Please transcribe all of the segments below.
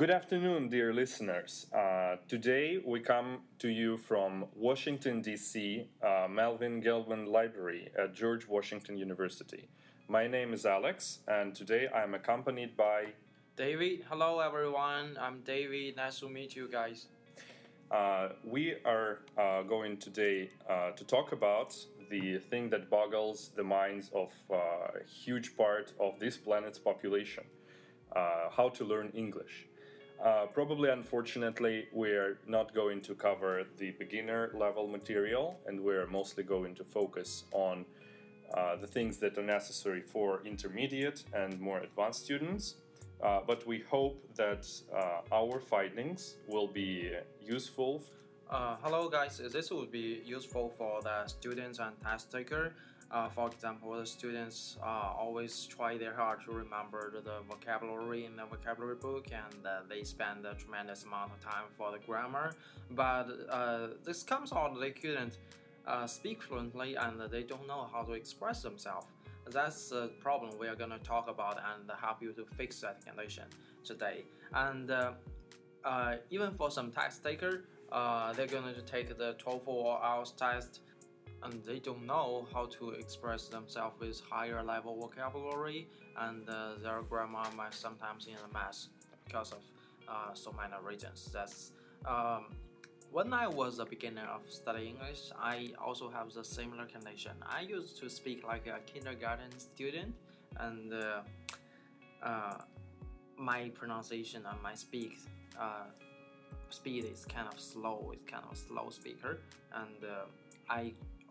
Good afternoon, dear listeners. Uh, today we come to you from Washington, D.C., uh, Melvin Gelman Library at George Washington University. My name is Alex, and today I'm accompanied by David. Hello, everyone. I'm David. Nice to meet you guys. Uh, we are uh, going today uh, to talk about the thing that boggles the minds of uh, a huge part of this planet's population uh, how to learn English. Uh, probably, unfortunately, we're not going to cover the beginner level material, and we're mostly going to focus on the things that are necessary for intermediate and more advanced students. Uh, but we hope that uh, our findings will be useful. Uh, hello, guys. This will be useful for the students and test taker. Uh, for example, the students uh, always try their hard to remember the vocabulary in the vocabulary book, and uh, they spend a tremendous amount of time for the grammar. But this comes out they couldn't speak fluently, and they don't know how to express themselves. That's the problem we are going to talk about and help you to fix that condition today. And uh, uh, even for some test taker, uh, they're going to take the TOEFL or IELTS test and they don't know how to express themselves with higher level vocabulary and uh, their grammar might sometimes in a mess because of uh, so many reasons. That's um, when I was a beginner of studying English, I also have the similar condition. I used to speak like a kindergarten student, and uh, uh, my pronunciation and my speak uh, speed is kind of slow. It's kind of slow speaker, and uh,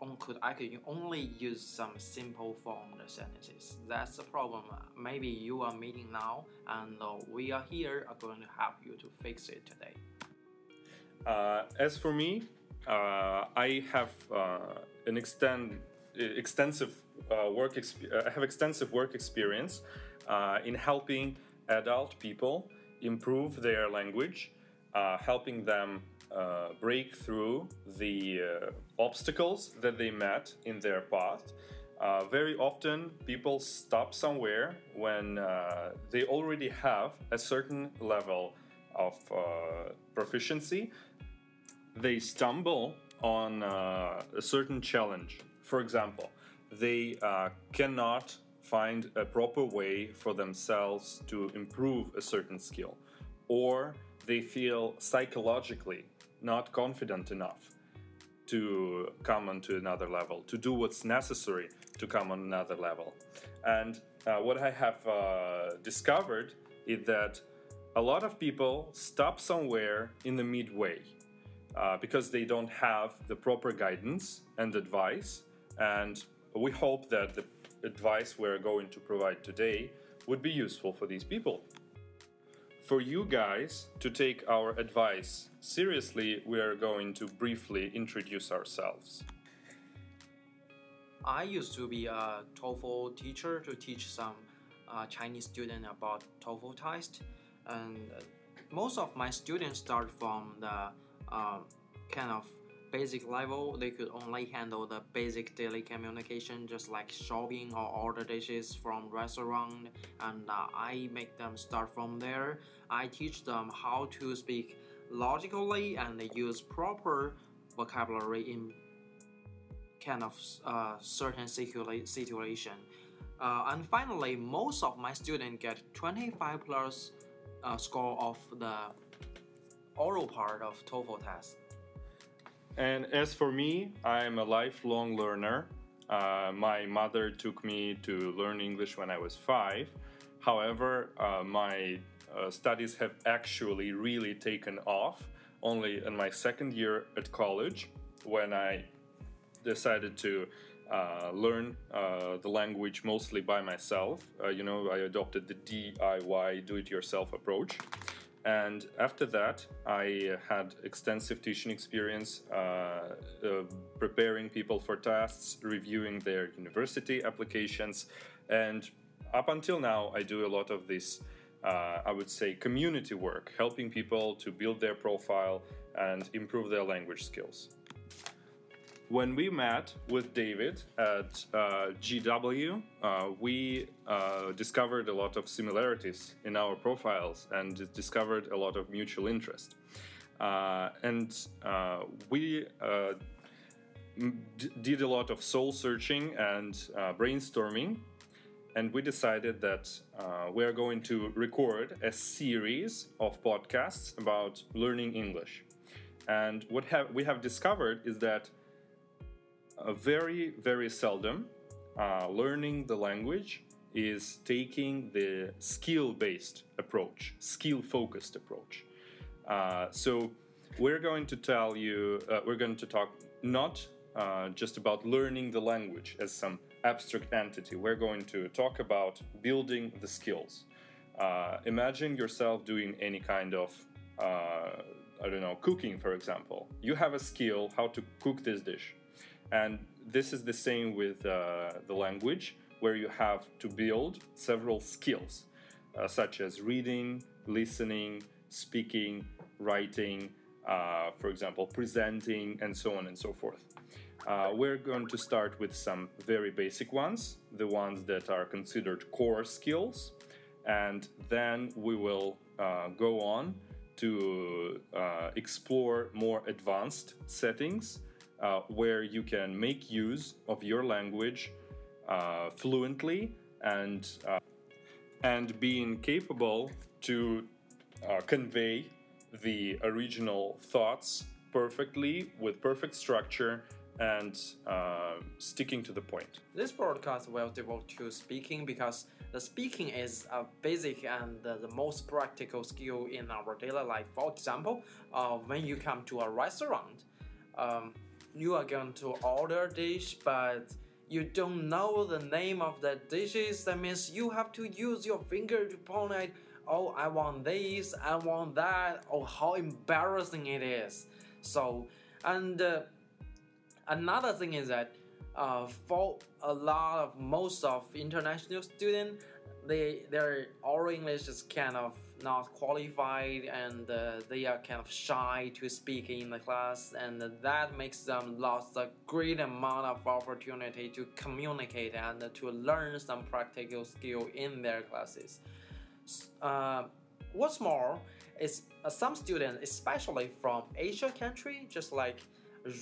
I could I could only use some simple formed sentences. That's the problem. Maybe you are meeting now, and uh, we are here are going to help you to fix it today. Uh, as for me, uh, I have uh, an extend, extensive uh, work. Uh, I have extensive work experience in helping adult people improve their language, helping them break through the obstacles that they met in their path. Uh, very often, people stop somewhere when uh, they already have a certain level of uh, proficiency they stumble on uh, a certain challenge. For example, they uh, cannot find a proper way for themselves to improve a certain skill, or they feel psychologically not confident enough to come onto another level, to do what's necessary to come on another level. And uh, what I have uh, discovered is that a lot of people stop somewhere in the midway uh, because they don't have the proper guidance and advice. And we hope that the advice we're going to provide today would be useful for these people. For you guys to take our advice seriously, we are going to briefly introduce ourselves. I used to be a TOEFL teacher to teach some uh, Chinese students about TOEFL test, and most of my students start from the um, kind of basic level, they could only handle the basic daily communication, just like shopping or order dishes from restaurant. And uh, I make them start from there. I teach them how to speak logically and use proper vocabulary in kind of uh, certain situation. Uh, and finally, most of my students get 25 plus uh, score of the oral part of TOEFL test. And as for me, I'm a lifelong learner. Uh, my mother took me to learn English when I was five. However, uh, my uh, studies have actually really taken off only in my second year at college when I decided to uh, learn uh, the language mostly by myself. Uh, you know, I adopted the DIY, do it yourself approach. And after that, I had extensive teaching experience, uh, uh, preparing people for tests, reviewing their university applications, and up until now, I do a lot of this, uh, I would say, community work, helping people to build their profile and improve their language skills. When we met with David at uh, GW, uh, we uh, discovered a lot of similarities in our profiles and discovered a lot of mutual interest. Uh, and uh, we uh, d- did a lot of soul searching and brainstorming. And we decided that we are going to record a series of podcasts about learning English. And what have, we have discovered is that very, very seldom uh, learning the language is taking the skill based approach, skill focused approach. Uh, so, we're going to tell you, uh, we're going to talk not uh, just about learning the language as some abstract entity, we're going to talk about building the skills. Uh, imagine yourself doing any kind of I don't know, cooking, for example. You have a skill how to cook this dish. And this is the same with uh, the language, where you have to build several skills, uh, such as reading, listening, speaking, writing, uh, for example, presenting, and so on and so forth. Uh, we're going to start with some very basic ones, the ones that are considered core skills, and then we will uh, go on to uh, explore more advanced settings uh, where you can make use of your language uh, fluently and uh, and being capable to uh, convey the original thoughts perfectly with perfect structure and uh, sticking to the point. This broadcast will devote to speaking because the speaking is a basic and the most practical skill in our daily life. For example, uh, when you come to a restaurant, um, you are going to order dish, but you don't know the name of the dishes. That means you have to use your finger to point at, oh, I want this, I want that. Oh, how embarrassing it is. So, and uh, another thing is that uh, for a lot of most of international students, they their oral English is kind of not qualified and uh, they are kind of shy to speak in the class and that makes them lost a great amount of opportunity to communicate and to learn some practical skill in their classes. Uh, what's more is uh, some students, especially from Asia country, just like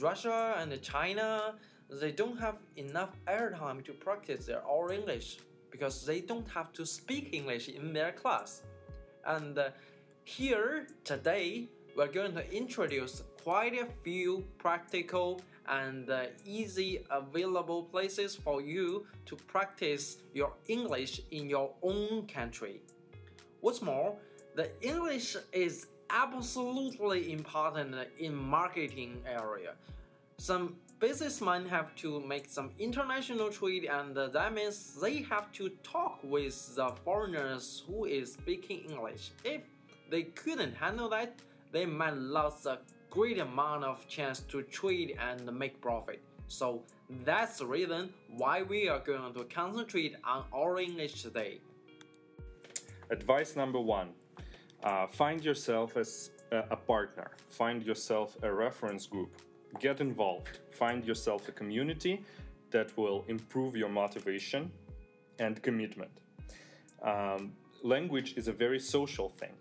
Russia and China, they don't have enough airtime to practice their oral English because they don't have to speak English in their class. And uh, here today, we're going to introduce quite a few practical and uh, easy available places for you to practice your English in your own country. What's more, the English is absolutely important in marketing area. Some businessmen have to make some international trade and that means they have to talk with the foreigners who is speaking English. If they couldn't handle that, they might lose a great amount of chance to trade and make profit. So that's the reason why we are going to concentrate on our English today. Advice number one uh, find yourself as a partner, find yourself a reference group, get involved, find yourself a community that will improve your motivation and commitment. Um, language is a very social thing.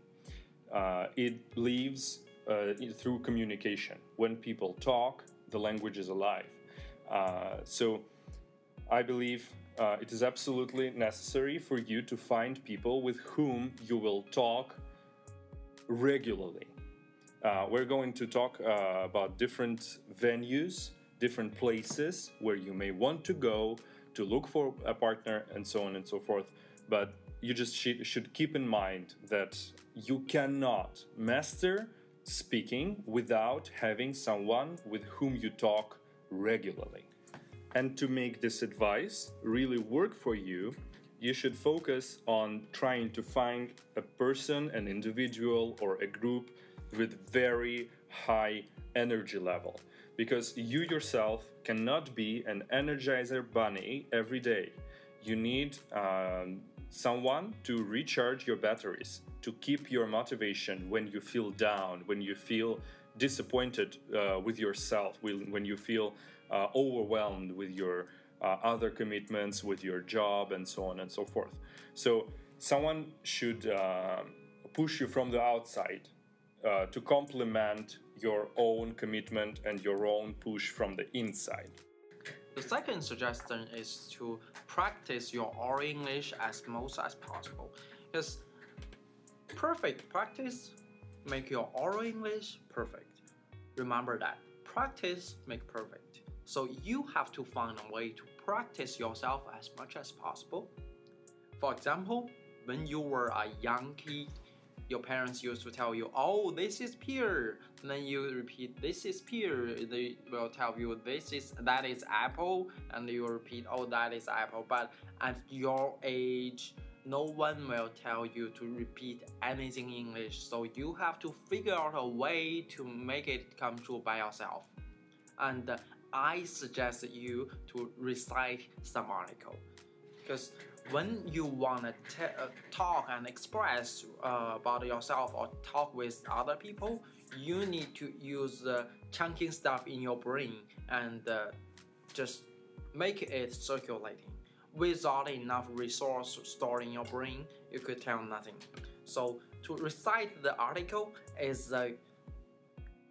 Uh, it lives uh, through communication. When people talk, the language is alive. Uh, so I believe uh, it is absolutely necessary for you to find people with whom you will talk regularly. Uh, we're going to talk uh, about different venues, different places where you may want to go to look for a partner, and so on and so forth. But you just sh- should keep in mind that you cannot master speaking without having someone with whom you talk regularly. And to make this advice really work for you, you should focus on trying to find a person, an individual, or a group with very high energy level because you yourself cannot be an energizer bunny every day. You need um, someone to recharge your batteries, to keep your motivation when you feel down, when you feel disappointed uh, with yourself, when, you feel uh, overwhelmed with your uh, other commitments, with your job, and so on and so forth. So, someone should uh, push you from the outside uh, to complement your own commitment and your own push from the inside. The second suggestion is to practice your oral English as most as possible. Because perfect practice make your oral English perfect. Remember that practice make perfect. So you have to find a way to practice yourself as much as possible. For example, when you were a young kid, your parents used to tell you, "Oh, this is pear." And then you repeat, "This is pear." They will tell you, "This is that is apple," and you repeat, "Oh, that is apple." But at your age, no one will tell you to repeat anything in English, so you have to figure out a way to make it come true by yourself. And I suggest you to recite some article because when you want to uh, talk and express uh, about yourself or talk with other people, you need to use uh, chunking stuff in your brain and uh, just make it circulating. Without enough resource stored in your brain, you could tell nothing. So to recite the article is a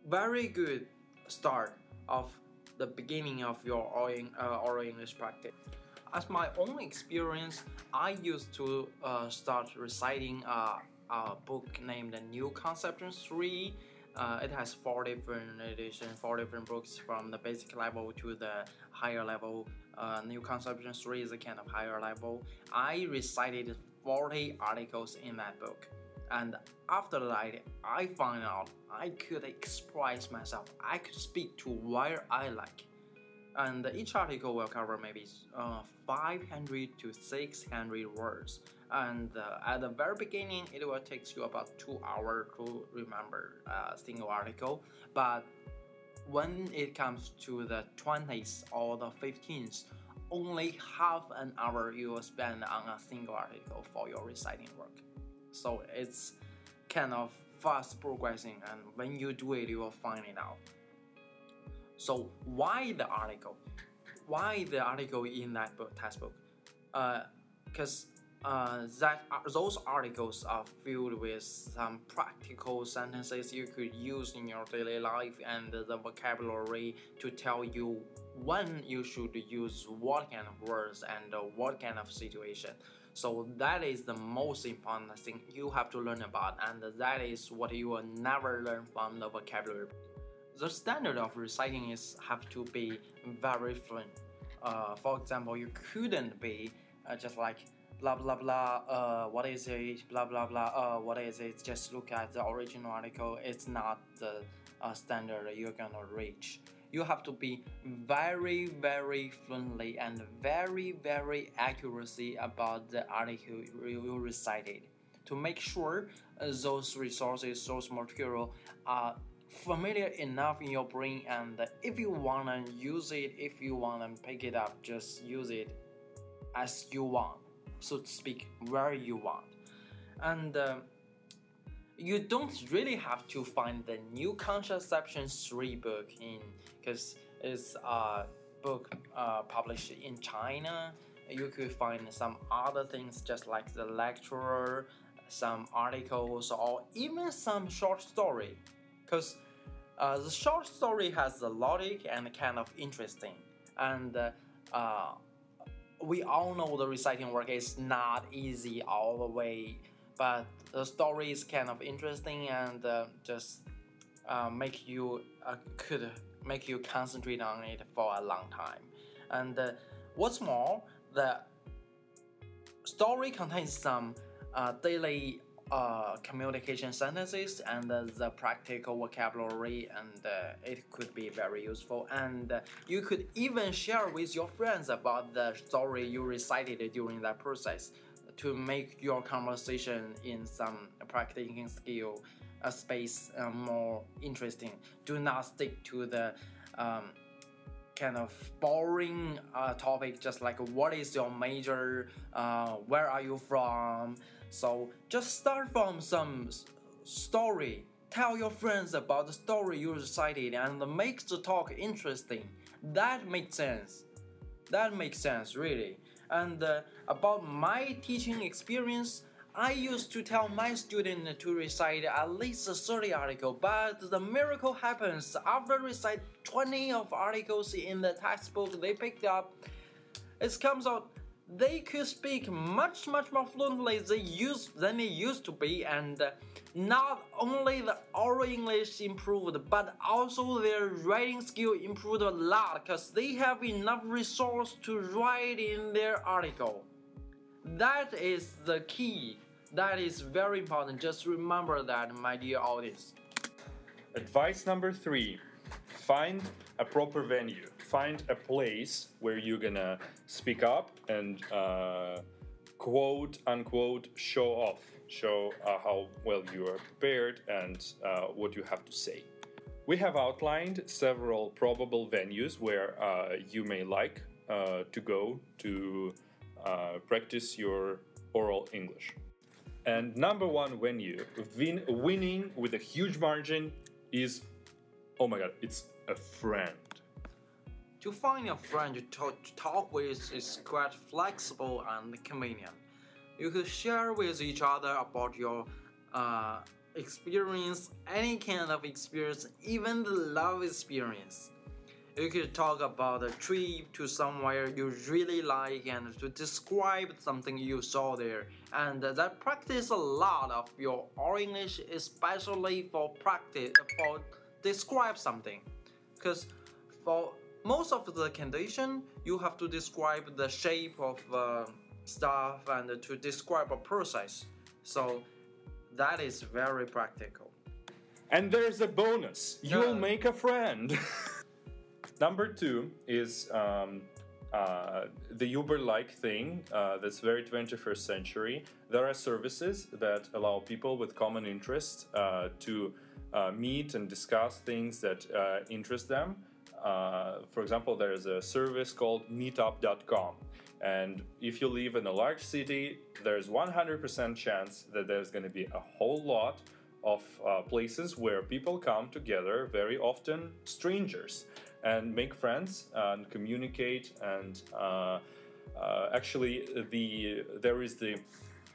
very good start of the beginning of your uh, oral English practice. As my own experience, I used to uh, start reciting a, a, book named New Conception 3. Uh, it has four different editions, four different books from the basic level to the higher level. Uh, New Conception 3 is a kind of higher level. I recited 40 articles in that book. And after that, I found out I could express myself. I could speak to where I like and each article will cover maybe uh, 500 to 600 words. And uh, at the very beginning it will take you about two hours to remember a single article. But when it comes to the 20th or the 15th only half an hour you will spend on a single article for your reciting work. So it's kind of fast progressing and when you do it you will find it out so why the article? Why the article in that book, textbook? Because uh, uh, that uh, those articles are filled with some practical sentences you could use in your daily life and the vocabulary to tell you when you should use what kind of words and uh, what kind of situation. So that is the most important thing you have to learn about, and that is what you will never learn from the vocabulary the standard of reciting is have to be very fluent. Uh, for example, you couldn't be uh, just like blah blah blah. Uh, what is it? Blah blah blah. Uh, what is it? Just look at the original article. It's not the uh, standard you're gonna reach. You have to be very very fluently and very very accuracy about the article you recited to make sure uh, those resources, those material are familiar enough in your brain and if you wanna use it if you wanna pick it up just use it as you want so to speak where you want. And uh, you don't really have to find the New Conception 3 book in because it's a book uh, published in china. You could find some other things just like the lecturer some articles or even some short story. Because uh, the short story has the logic and kind of interesting, and uh, uh, we all know the reciting work is not easy all the way, but the story is kind of interesting and uh, just uh, make you uh, could make you concentrate on it for a long time. And what's more, the story contains some daily uh, communication sentences and uh, the practical vocabulary and uh, it could be very useful. And uh, you could even share with your friends about the story you recited during that process to make your conversation in some practicing skill uh, space uh, more interesting. Do not stick to the um, kind of boring topic just like what is your major where are you from so just start from some story tell your friends about the story you recited and make the talk interesting. That makes sense. That makes sense, really. And uh, about my teaching experience, I used to tell my students to recite at least 30 articles, but the miracle happens after recite 20 of articles in the textbook they picked up. It comes out they could speak much much more fluently used than they used to be and uh, not only the oral english improved but also their writing skill improved a lot because they have enough resource to write in their article. That is the key. That is very important. Just remember that my dear audience. Advice number three. Find a proper venue find a place where you're gonna speak up and uh, quote unquote show off, show uh, how well you are prepared and uh, what you have to say. We have outlined several probable venues where uh, you may like uh, to go to uh, practice your oral English. And number one venue, win- winning with a huge margin, is oh my god, it's a friend. To find a friend to talk, to talk with is quite flexible and convenient. You could share with each other about your uh, experience, any kind of experience, even the love experience. You could talk about a trip to somewhere you really like and to describe something you saw there. And that practice a lot of your English, especially for practice for describe something. Because for most of the condition you have to describe the shape of uh, stuff and to describe a process. So that is very practical. And there's a bonus. You'll make a friend. Number two is um, uh, the uber like thing uh, that's very 21st century. There are services that allow people with common interests uh, to uh, meet and discuss things that uh, interest them uh, for example, there's a service called meetup.com. And if you live in a large city, there's 100% chance that there's going to be a whole lot of uh, places where people come together, very often strangers, and make friends and communicate. And uh, uh actually, the there is the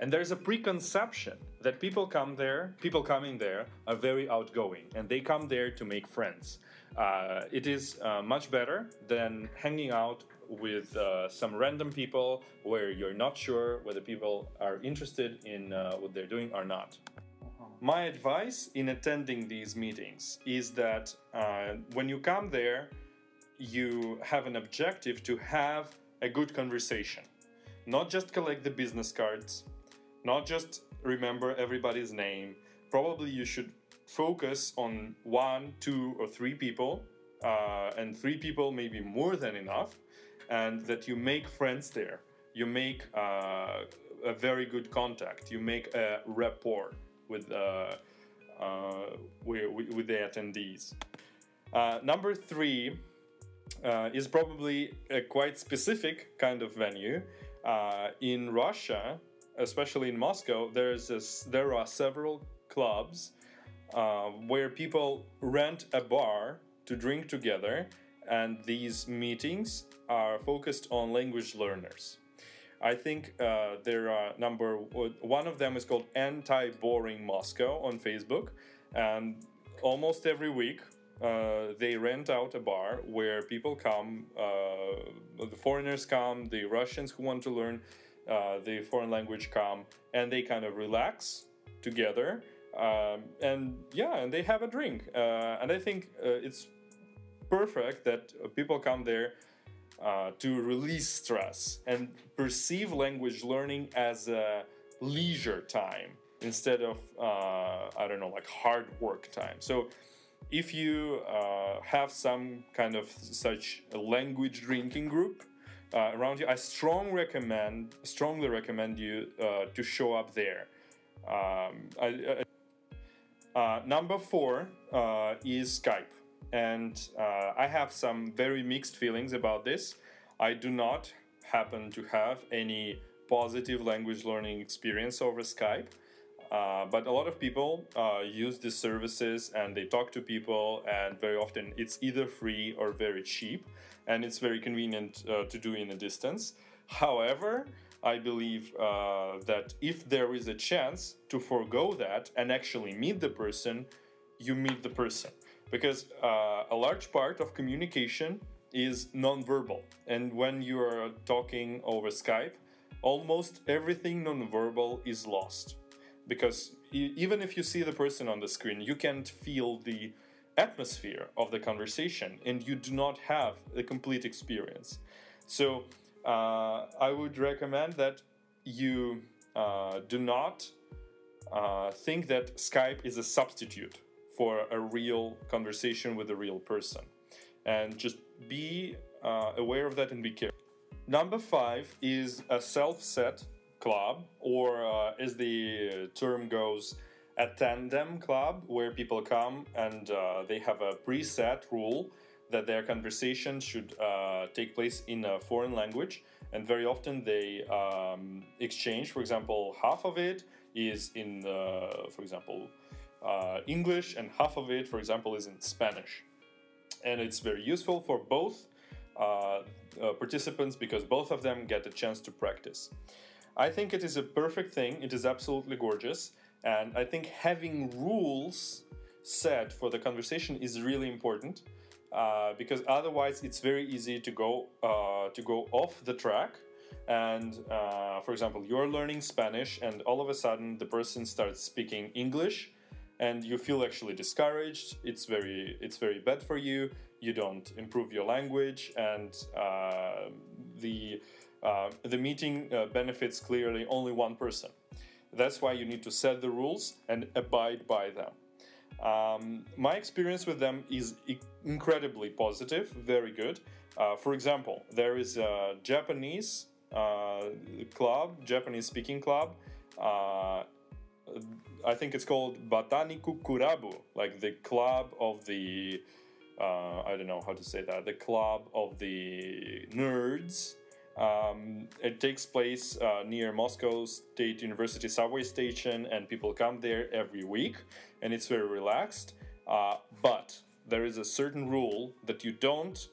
and there's a preconception that people come there, people coming there are very outgoing, and they come there to make friends. Uh, it is uh, much better than hanging out with uh, some random people where you're not sure whether people are interested in uh, what they're doing or not. Uh-huh. My advice in attending these meetings is that uh, when you come there, you have an objective to have a good conversation, not just collect the business cards, not just remember everybody's name. Probably you should focus on one, two, or three people, uh, and three people may be more than enough, and that you make friends there. You make uh, a very good contact. You make a rapport with uh, uh with, with, the attendees. Uh, number three uh, is probably a quite specific kind of venue. in Russia, especially in Moscow, there's a, there are several clubs uh, where people rent a bar to drink together, and these meetings are focused on language learners. I think uh, there are number one of them is called Anti Boring Moscow on Facebook, and almost every week uh, they rent out a bar where people come, uh, the foreigners come, the Russians who want to learn uh, the foreign language come, and they kind of relax together um, and yeah, and they have a drink. Uh, and I think uh, it's perfect that people come there uh, to release stress and perceive language learning as a leisure time instead of, uh, I don't know, like hard work time. So if you uh, have some kind of such a language drinking group, uh, around you, I strong recommend, strongly recommend you to show up there. Um, I, I uh, number four uh, is Skype. And uh, I have some very mixed feelings about this. I do not happen to have any positive language learning experience over Skype. Uh, but a lot of people uh, use these services and they talk to people, and very often it's either free or very cheap, and it's very convenient uh, to do in a distance. However, I believe uh, that if there is a chance to forego that and actually meet the person, you meet the person. Because uh, a large part of communication is nonverbal. And when you are talking over Skype, almost everything nonverbal is lost because even if you see the person on the screen, you can't feel the atmosphere of the conversation and you do not have the complete experience. So uh, I would recommend that you uh, do not uh, think that Skype is a substitute for a real conversation with a real person. And just be uh, aware of that and be careful. Number five is a self set club, or uh, as the term goes, a tandem club, where people come and uh, they have a preset rule that their conversation should uh, take place in a foreign language. And very often they um, exchange, for example, half of it is in, uh, for example, uh, English, and half of it, for example, is in Spanish. And it's very useful for both uh, participants because both of them get a chance to practice. I think it is a perfect thing. It is absolutely gorgeous. And I think having rules set for the conversation is really important uh, because otherwise it's very easy to go uh, to go off the track. And uh, for example, you're learning Spanish, and all of a sudden the person starts speaking English, and you feel actually discouraged. It's very it's very bad for you. You don't improve your language, and uh, the uh, the meeting uh, benefits clearly only one person. That's why you need to set the rules and abide by them. Um, my experience with them is incredibly positive, very good. Uh, for example, there is a Japanese uh, club, Japanese speaking club. Uh, I think it's called Bataniku Kurabu, like the club of the, uh, I don't know how to say that, the club of the nerds um, it takes place uh, near Moscow State University subway station, and people come there every week, and it's very relaxed. Uh, but there is a certain rule that you don't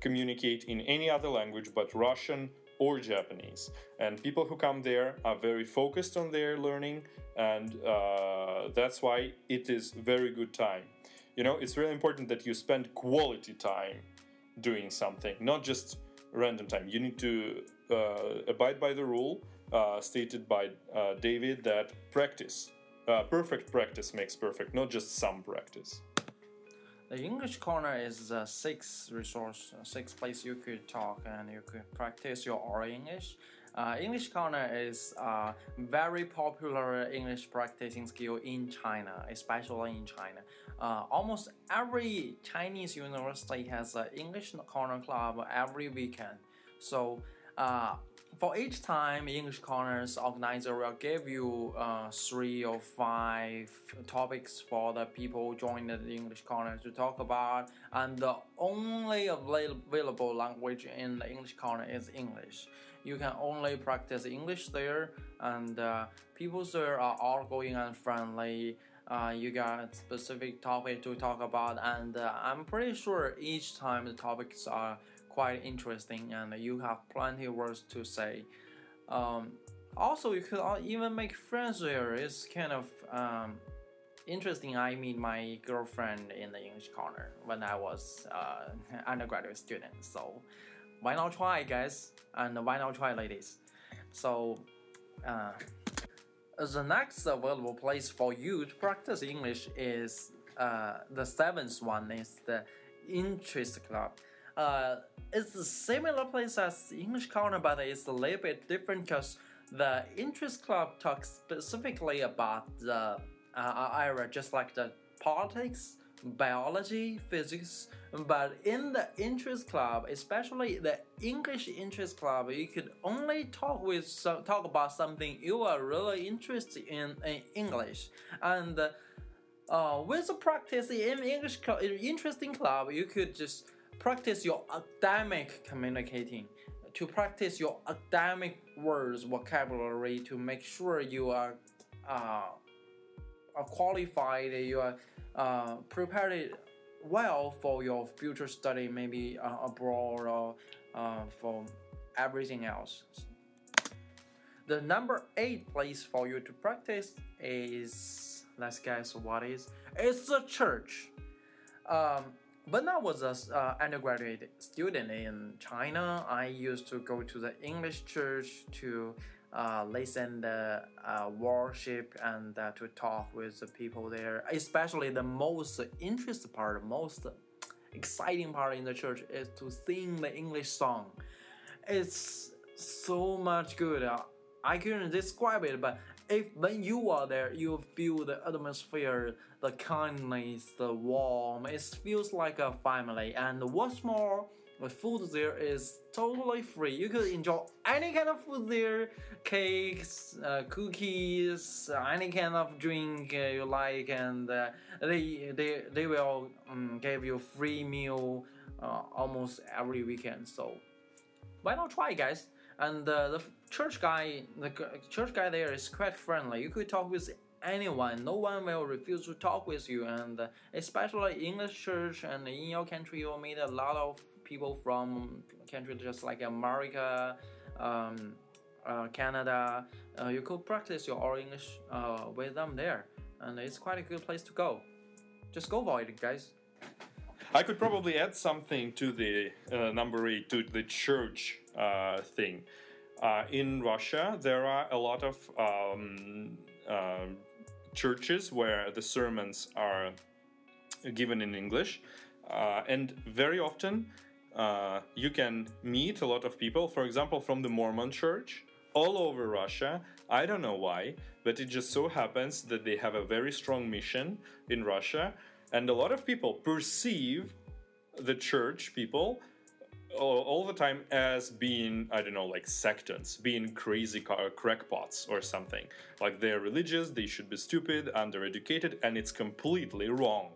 communicate in any other language but Russian or Japanese. And people who come there are very focused on their learning, and uh, that's why it is very good time. You know, it's really important that you spend quality time doing something, not just random time. You need to uh, abide by the rule uh, stated by uh, David that practice, uh, perfect practice makes perfect, not just some practice. The English corner is a sixth resource, sixth place you could talk and you could practice your oral English. Uh, English Corner is a very popular English practicing skill in China, especially in China. Uh, almost every Chinese university has an English Corner club every weekend. So uh, for each time, English Corners organizer will give you uh, three or five topics for the people joining the English Corner to talk about, and the only available language in the English Corner is English you can only practice English there, and uh, people there are outgoing and friendly. Uh, you got specific topic to talk about, and uh, I'm pretty sure each time the topics are quite interesting, and you have plenty of words to say. Um, also, you could even make friends there. It's kind of um, interesting. I meet my girlfriend in the English corner when I was uh, undergraduate student, so why not try, guys? And why not try, ladies? So, uh, the next available place for you to practice English is uh, the seventh one is the Interest Club. Uh, it's a similar place as English Corner, but it's a little bit different because the Interest Club talks specifically about the uh, area, just like the politics, biology, physics, but in the interest club, especially the English interest club, you could only talk with so, talk about something you are really interested in in English, and uh, with the practice in English club, interesting club, you could just practice your academic communicating to practice your academic words vocabulary to make sure you are uh, qualified, you are uh, prepared well for your future study, maybe uh, abroad or uh, for everything else. The number eight place for you to practice is let's guess what is it's a church. Um, when I was an uh, undergraduate student in China, I used to go to the English church to listen the uh, worship and uh, to talk with the people there. Especially the most interesting part, most exciting part in the church is to sing the English song. It's so much good. I couldn't describe it, but if when you are there, you feel the atmosphere, the kindness, the warmth. It feels like a family. And what's more, the food there is totally free. You could enjoy any kind of food there, cakes, uh, cookies, any kind of drink uh, you like, and uh, they they they will um, give you free meal uh, almost every weekend. So why not try, guys? And uh, the church guy, the church guy there is quite friendly. You could talk with anyone. No one will refuse to talk with you. And uh, especially English church and in your country, you will meet a lot of people from countries just like America, um, uh, Canada. Uh, you could practice your oral English uh, with them there, and it's quite a good place to go. Just go for it, guys. I could probably add something to the uh, number eight, to the church uh, thing. Uh, in Russia, there are a lot of um, churches where the sermons are given in English, and very often uh, you can meet a lot of people, for example, from the Mormon church all over Russia. I don't know why, but it just so happens that they have a very strong mission in Russia and a lot of people perceive the church people all, the time as being i don't know like sectants being crazy crackpots or something. Like they're religious they should be stupid undereducated and it's completely wrong.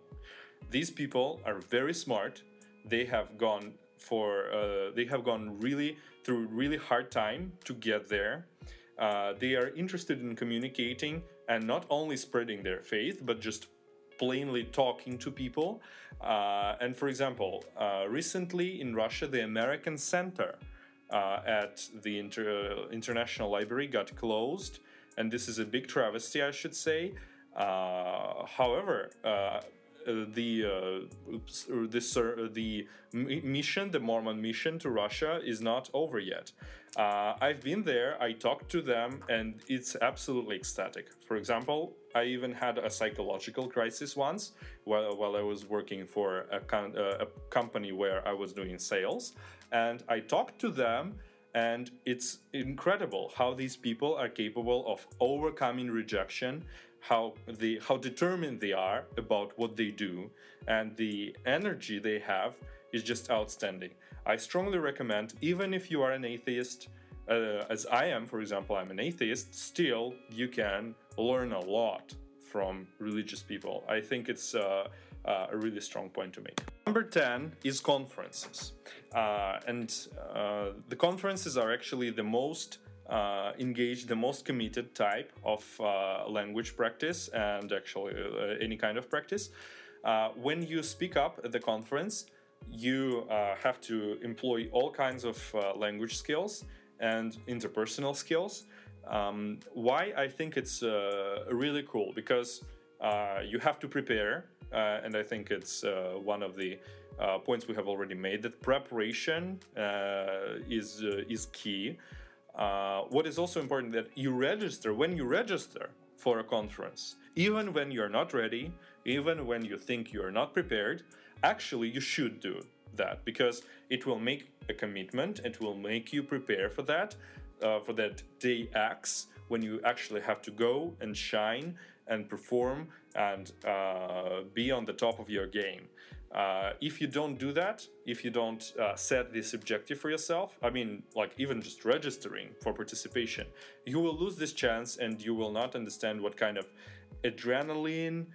These people are very smart. They have gone for uh, they have gone really through really hard time to get there uh, they are interested in communicating and not only spreading their faith but just plainly talking to people. Uh, and for example, uh, recently in Russia, the American Center uh, at the Inter- International Library got closed, and this is a big travesty, I should say. Uh, however, uh, the uh, oops, this uh, the mission, the Mormon mission to Russia, is not over yet. Uh, I've been there. I talked to them, and it's absolutely ecstatic. For example, I even had a psychological crisis once while, while I was working for a, con- uh, a company where I was doing sales. And I talked to them, and it's incredible how these people are capable of overcoming rejection, how the how determined they are about what they do, and the energy they have is just outstanding. I strongly recommend, even if you are an atheist, uh, as I am, for example, I'm an atheist, still you can learn a lot from religious people. I think it's uh, uh, a really strong point to make. Number 10 is conferences. Uh, and uh, the conferences are actually the most uh, engaged, the most committed type of uh, language practice and actually any kind of practice. when you speak up at the conference, you have to employ all kinds of language skills and interpersonal skills um, why I think it's uh, really cool because uh, you have to prepare, uh, and I think it's uh, one of the uh, points we have already made that preparation uh, is is key. What is also important that you register when you register for a conference, even when you're not ready, even when you think you're not prepared. Actually, you should do that because it will make a commitment. It will make you prepare for that uh, for that day X when you actually have to go and shine and perform and uh, be on the top of your game. Uh, if you don't do that, if you don't uh, set this objective for yourself, I mean, like even just registering for participation, you will lose this chance and you will not understand what kind of adrenaline,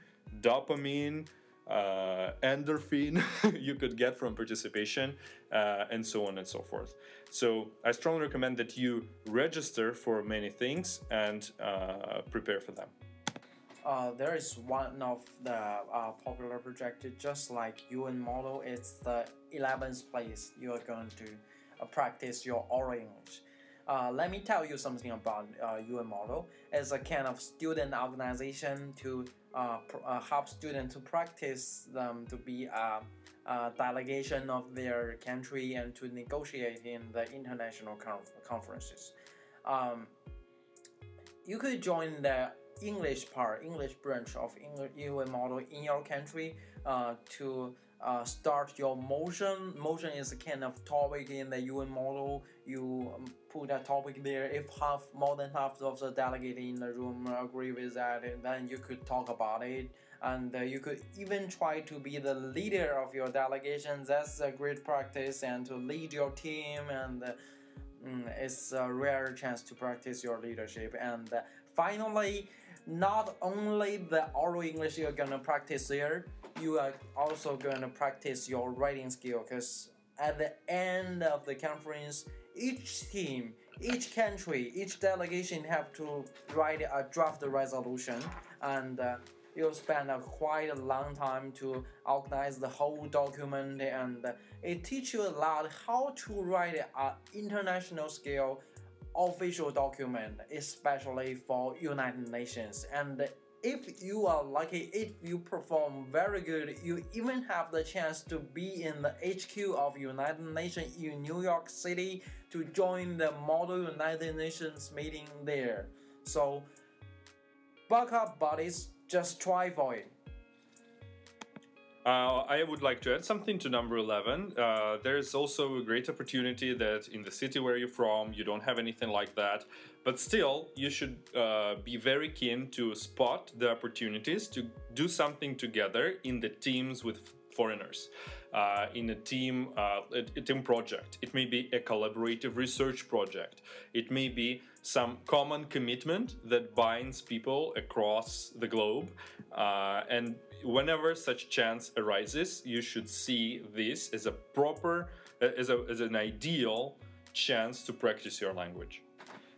dopamine, uh, endorphin you could get from participation, uh, and so on and so forth. So I strongly recommend that you register for many things and uh, prepare for them. Uh, there is one of the uh, popular project, just like UN model. It's the 11th place you are going to uh, practice your English. Uh, let me tell you something about UN model. It's a kind of student organization to uh, uh, help students to practice them to be a, a, delegation of their country and to negotiate in the international conf- conferences. Um, you could join the English part, English branch of English UN model in your country uh, to uh, start your motion. Motion is a kind of topic in the UN model. You um, put a topic there. If half, more than half of the delegate in the room agree with that, then you could talk about it. And uh, you could even try to be the leader of your delegation. That's a great practice, and to lead your team. And uh, mm, it's a rare chance to practice your leadership. And uh, finally, not only the oral English you're gonna practice there, you are also gonna practice your writing skill because at the end of the conference, each team, each country, each delegation have to write a draft resolution and uh, you'll spend a quite a long time to organize the whole document and it teach you a lot how to write an international scale official document, especially for United Nations. And if you are lucky, if you perform very good, you even have the chance to be in the HQ of United Nations in New York City to join the Model United Nations meeting there. So, buck up, buddies. Just try for it. Uh, I would like to add something to number 11. Uh, there's also a great opportunity that in the city where you're from, you don't have anything like that. But still, you should uh, be very keen to spot the opportunities to do something together in the teams with foreigners. Uh, in a team, uh, a, team project. It may be a collaborative research project. It may be some common commitment that binds people across the globe. Uh, and whenever such chance arises, you should see this as a proper, uh, as, a, as an ideal chance to practice your language.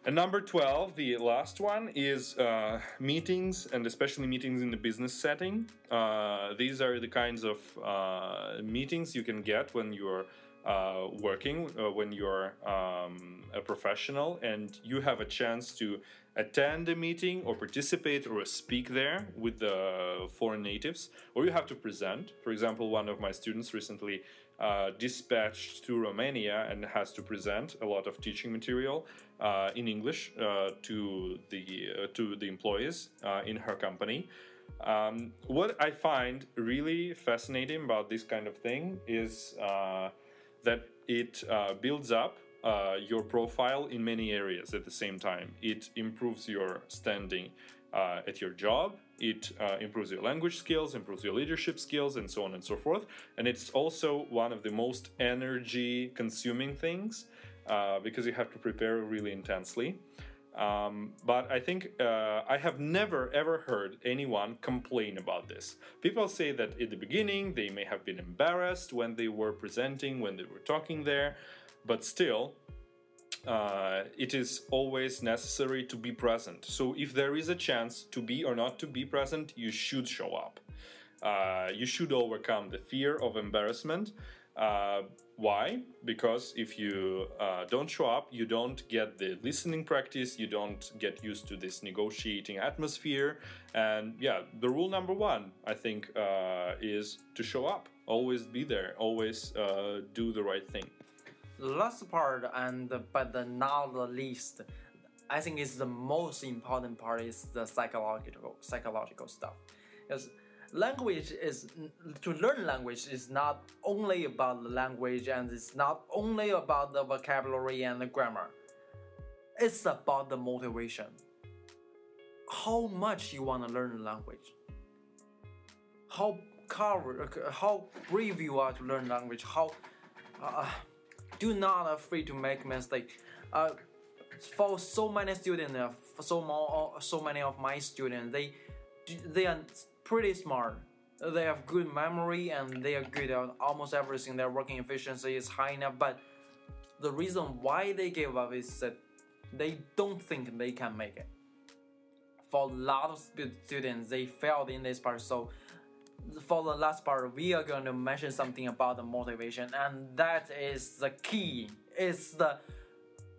And number 12, the last one, is uh, meetings, and especially meetings in the business setting. Uh, these are the kinds of uh, meetings you can get when you're uh, working, uh, when you're um, a professional, and you have a chance to attend a meeting or participate or speak there with the foreign natives, or you have to present. For example, one of my students recently uh, dispatched to Romania and has to present a lot of teaching material uh, in English uh, to the uh, to the employees uh, in her company. Um, what I find really fascinating about this kind of thing is that it builds up your profile in many areas at the same time. It improves your standing at your job. It uh, improves your language skills, improves your leadership skills, and so on and so forth. And it's also one of the most energy consuming things uh, because you have to prepare really intensely. Um, but I think uh, I have never ever heard anyone complain about this. People say that at the beginning they may have been embarrassed when they were presenting, when they were talking there, but still, uh, it is always necessary to be present. So if there is a chance to be or not to be present, you should show up. Uh, you should overcome the fear of embarrassment. Uh, why? Because if you uh, don't show up, you don't get the listening practice, you don't get used to this negotiating atmosphere. And yeah, the rule number one, I think, uh, is to show up. Always be there, always uh, do the right thing. Last part, and but not the least, I think is the most important part is the psychological psychological stuff. Because language is to learn language is not only about the language and it's not only about the vocabulary and the grammar. It's about the motivation. How much you want to learn language. How cover, how brave you are to learn language. How uh, do not afraid to make mistake. Uh, for so many students, uh, so more, so many of my students, they they are pretty smart. They have good memory and they are good at almost everything. Their working efficiency is high enough, but the reason why they gave up is that they don't think they can make it. for a lot of students, they failed in this part. So for the last part, we are going to mention something about the motivation, and that is the key. It's the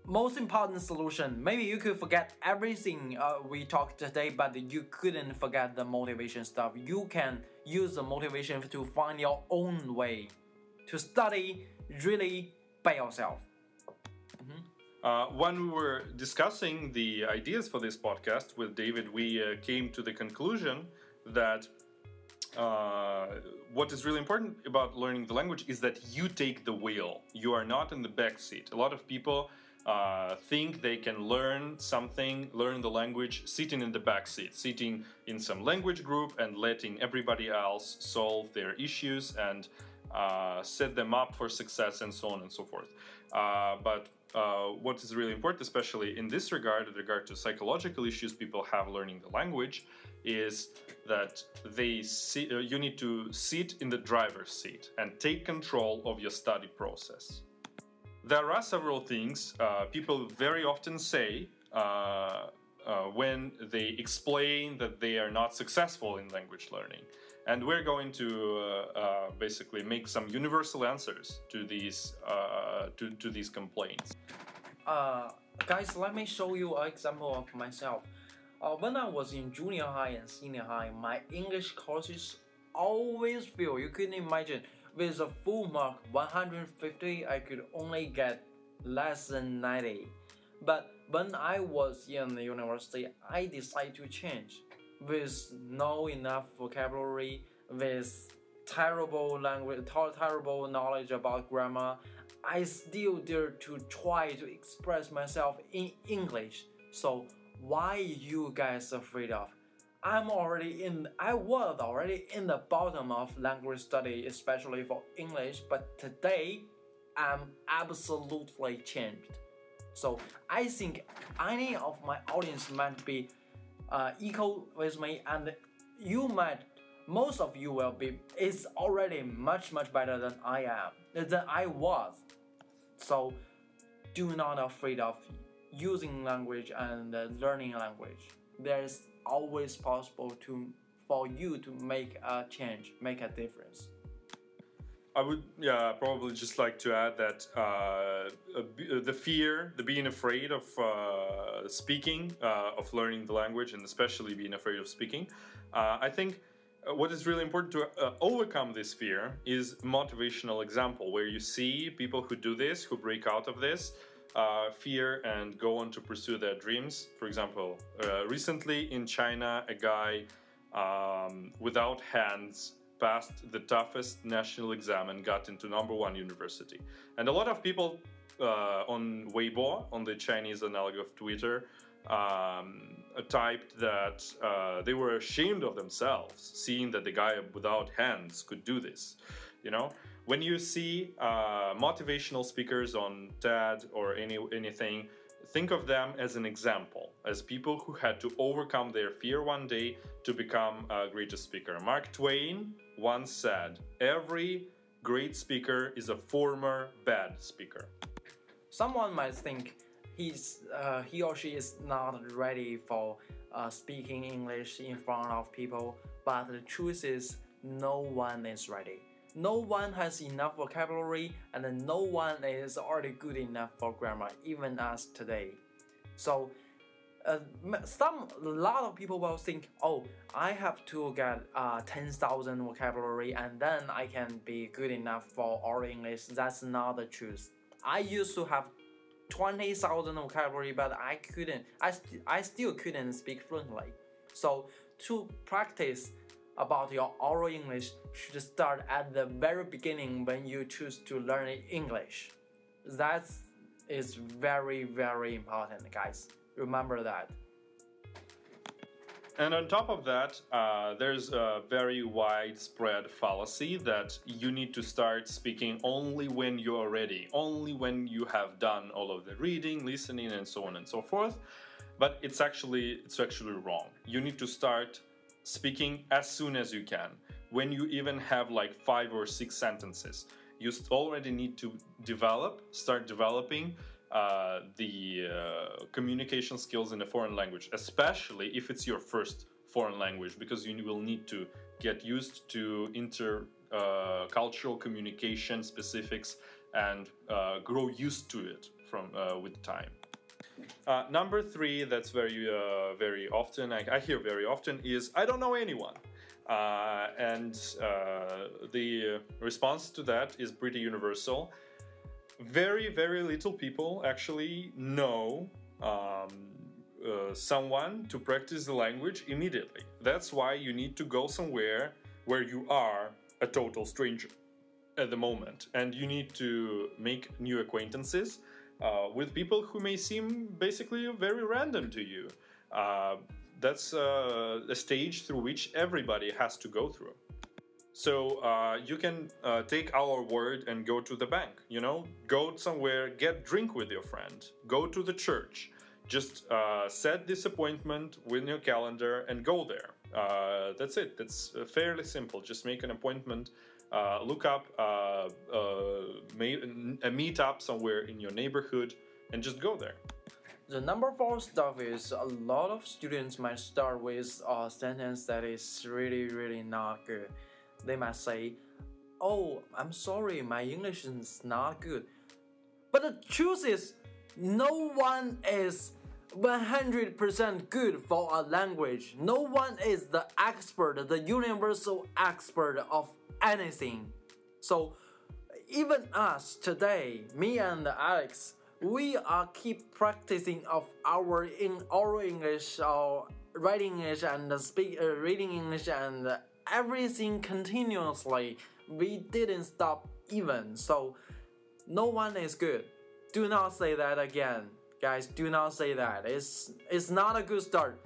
most important solution. Maybe you could forget everything uh, we talked today, but you couldn't forget the motivation stuff. You can use the motivation to find your own way to study really by yourself. Uh, when we were discussing the ideas for this podcast with David, we uh, came to the conclusion that uh, what is really important about learning the language is that you take the wheel. You are not in the back seat. A lot of people uh, think they can learn something, learn the language, sitting in the back seat, sitting in some language group and letting everybody else solve their issues and uh, set them up for success and so on and so forth. Uh, but uh, what is really important, especially in this regard, with regard to psychological issues people have learning the language, is that they see, uh, you need to sit in the driver's seat and take control of your study process. There are several things uh, people very often say uh, uh, when they explain that they are not successful in language learning. And we're going to uh, uh, basically make some universal answers to these uh, to, to these complaints. guys, let me show you an example of myself. when I was in junior high and senior high, my English courses always fail. You couldn't imagine with a full mark 150 I could only get less than 90 but when I was in the university I decided to change with no enough vocabulary with terrible language terrible knowledge about grammar I still dare to try to express myself in English so why you guys afraid of I'm already in I was already in the bottom of language study, especially for English, but today I'm absolutely changed. So I think any of my audience might be uh, equal with me, and you might, most of you will be. It's already much much better than I am, than I was. So do not afraid of using language and uh, learning language. There's always possible to for you to make a change, make a difference. I would yeah probably just like to add that uh, the fear, the being afraid of uh, speaking, uh, of learning the language, and especially being afraid of speaking. Uh, I think uh, what is really important to uh, overcome this fear is motivational example where you see people who do this, who break out of this, uh, fear and go on to pursue their dreams. For example, uh, recently in China, a guy um, without hands passed the toughest national exam and got into number one university. And a lot of people uh, on Weibo, on the Chinese analog of Twitter, um, typed that uh, they were ashamed of themselves, seeing that the guy without hands could do this. You know, when you see uh, motivational speakers on TED or any anything, think of them as an example, as people who had to overcome their fear one day to become a greatest speaker. Mark Twain once said, "Every great speaker is a former bad speaker." Someone might think he's uh, he or she is not ready for uh, speaking English in front of people, but the truth is, no one is ready no one has enough vocabulary and no one is already good enough for grammar, even us today. So, uh, some a lot of people will think, oh, I have to get uh, 10,000 vocabulary and then I can be good enough for oral English. That's not the truth. I used to have 20,000 vocabulary, but I couldn't, I, st- I still couldn't speak fluently. So, to practice about your oral English should start at the very beginning when you choose to learn English. That is very, very important, guys. Remember that. And on top of that, uh, there's a very widespread fallacy that you need to start speaking only when you are ready, only when you have done all of the reading, listening, and so on and so forth. But it's actually it's actually wrong. You need to start speaking as soon as you can. When you even have like five or six sentences, you already need to develop, start developing uh, the uh, communication skills in a foreign language, especially if it's your first foreign language, because you will need to get used to intercultural uh, communication specifics and uh, grow used to it from uh, with time. Uh, number three, that's very very often I, I, hear very often is I don't know anyone. and the response to that is pretty universal very, very little people actually know um, uh, someone to practice the language immediately. That's why you need to go somewhere where you are a total stranger at the moment and you need to make new acquaintances uh, with people who may seem basically very random to you. Uh, that's uh, a stage through which everybody has to go through. So uh, you can uh, take our word and go to the bank. You know, go somewhere, get drink with your friend, go to the church. Just uh, set this appointment with your calendar and go there. That's it. That's fairly simple. Just make an appointment. Uh, look up a meetup somewhere in your neighborhood and just go there. The number four stuff is a lot of students might start with a sentence that is really, really not good they might say, Oh, I'm sorry, my English is not good. But the truth is, no one is 100% good for a language. No one is the expert, the universal expert of anything. So, even us today, me and Alex, we are keep practicing of our in oral English or writing English and speak, uh, reading English and everything continuously. We didn't stop even. So no one is good. Do not say that again. Guys, do not say that. It's it's not a good start.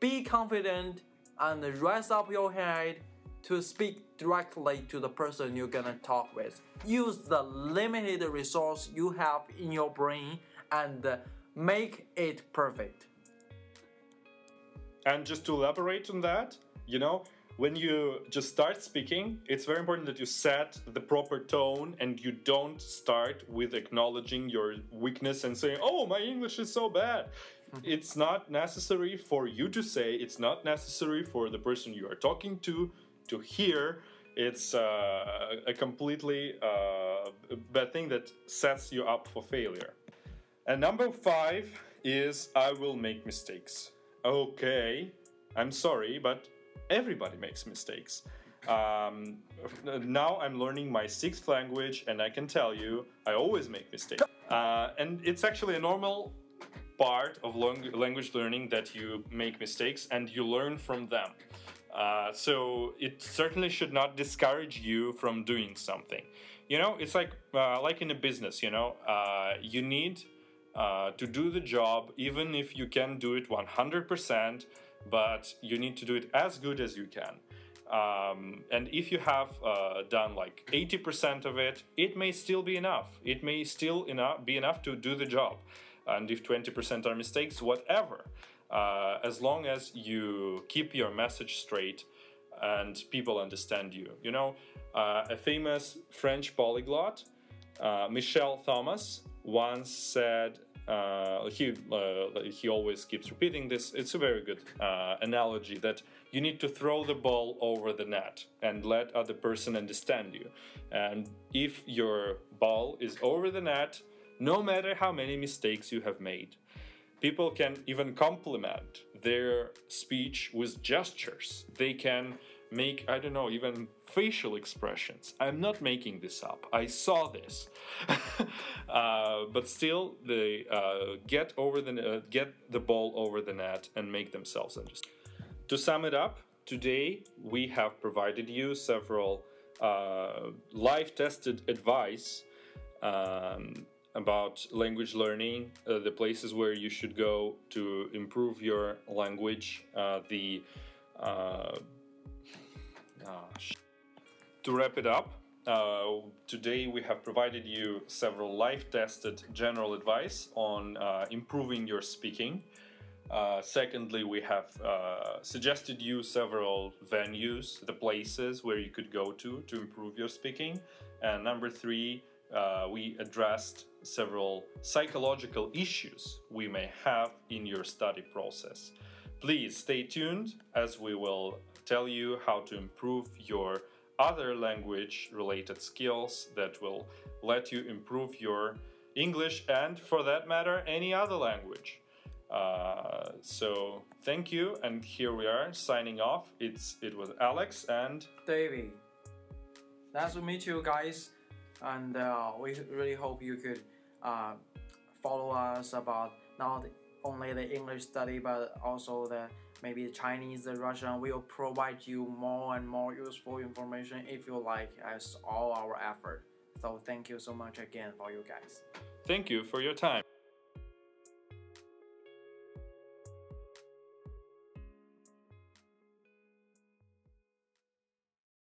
Be confident and raise up your head to speak directly to the person you're gonna talk with. Use the limited resource you have in your brain and make it perfect. And just to elaborate on that, you know, when you just start speaking, it's very important that you set the proper tone and you don't start with acknowledging your weakness and saying, Oh, my English is so bad. Mm-hmm. It's not necessary for you to say, it's not necessary for the person you are talking to to hear. It's uh, a completely uh, bad thing that sets you up for failure. And number five is I will make mistakes. Okay, I'm sorry, but everybody makes mistakes. Um, now I'm learning my sixth language, and I can tell you, I always make mistakes. Uh, and it's actually a normal part of language learning that you make mistakes and you learn from them. Uh, so it certainly should not discourage you from doing something. You know, it's like uh, like in a business. You know, uh, you need uh, to do the job even if you can do it 100 percent but you need to do it as good as you can. Um, and if you have uh, done like 80% of it, it may still be enough. It may still enough, be enough to do the job. And if 20% are mistakes, whatever. Uh, as long as you keep your message straight and people understand you. You know, uh, a famous French polyglot, uh, Michel Thomas, once said uh, he uh, he always keeps repeating this. It's a very good uh, analogy that you need to throw the ball over the net and let other person understand you. And if your ball is over the net, no matter how many mistakes you have made, people can even complement their speech with gestures. They can make I don't know even facial expressions. I'm not making this up. I saw this, uh, but still, they uh, get over the uh, get the ball over the net and make themselves understood. To sum it up, today we have provided you several uh, live tested advice. Um, about language learning, uh, the places where you should go to improve your language, uh, the to wrap it up, uh, today we have provided you several life-tested general advice on uh, improving your speaking. Uh, secondly, we have uh, suggested you several venues, the places where you could go to to improve your speaking. And number three, uh, we addressed several psychological issues we may have in your study process. Please stay tuned as we will tell you how to improve your other language related skills that will let you improve your English and, for that matter, any other language. Uh, so thank you, and here we are signing off. It's it was Alex and Davey. Nice to meet you guys, and uh, we really hope you could uh, follow us about not only the English study but also the maybe Chinese, the Russian. We'll provide you more and more useful information if you like, as all our effort. So thank you so much again for you guys. thank you for your time.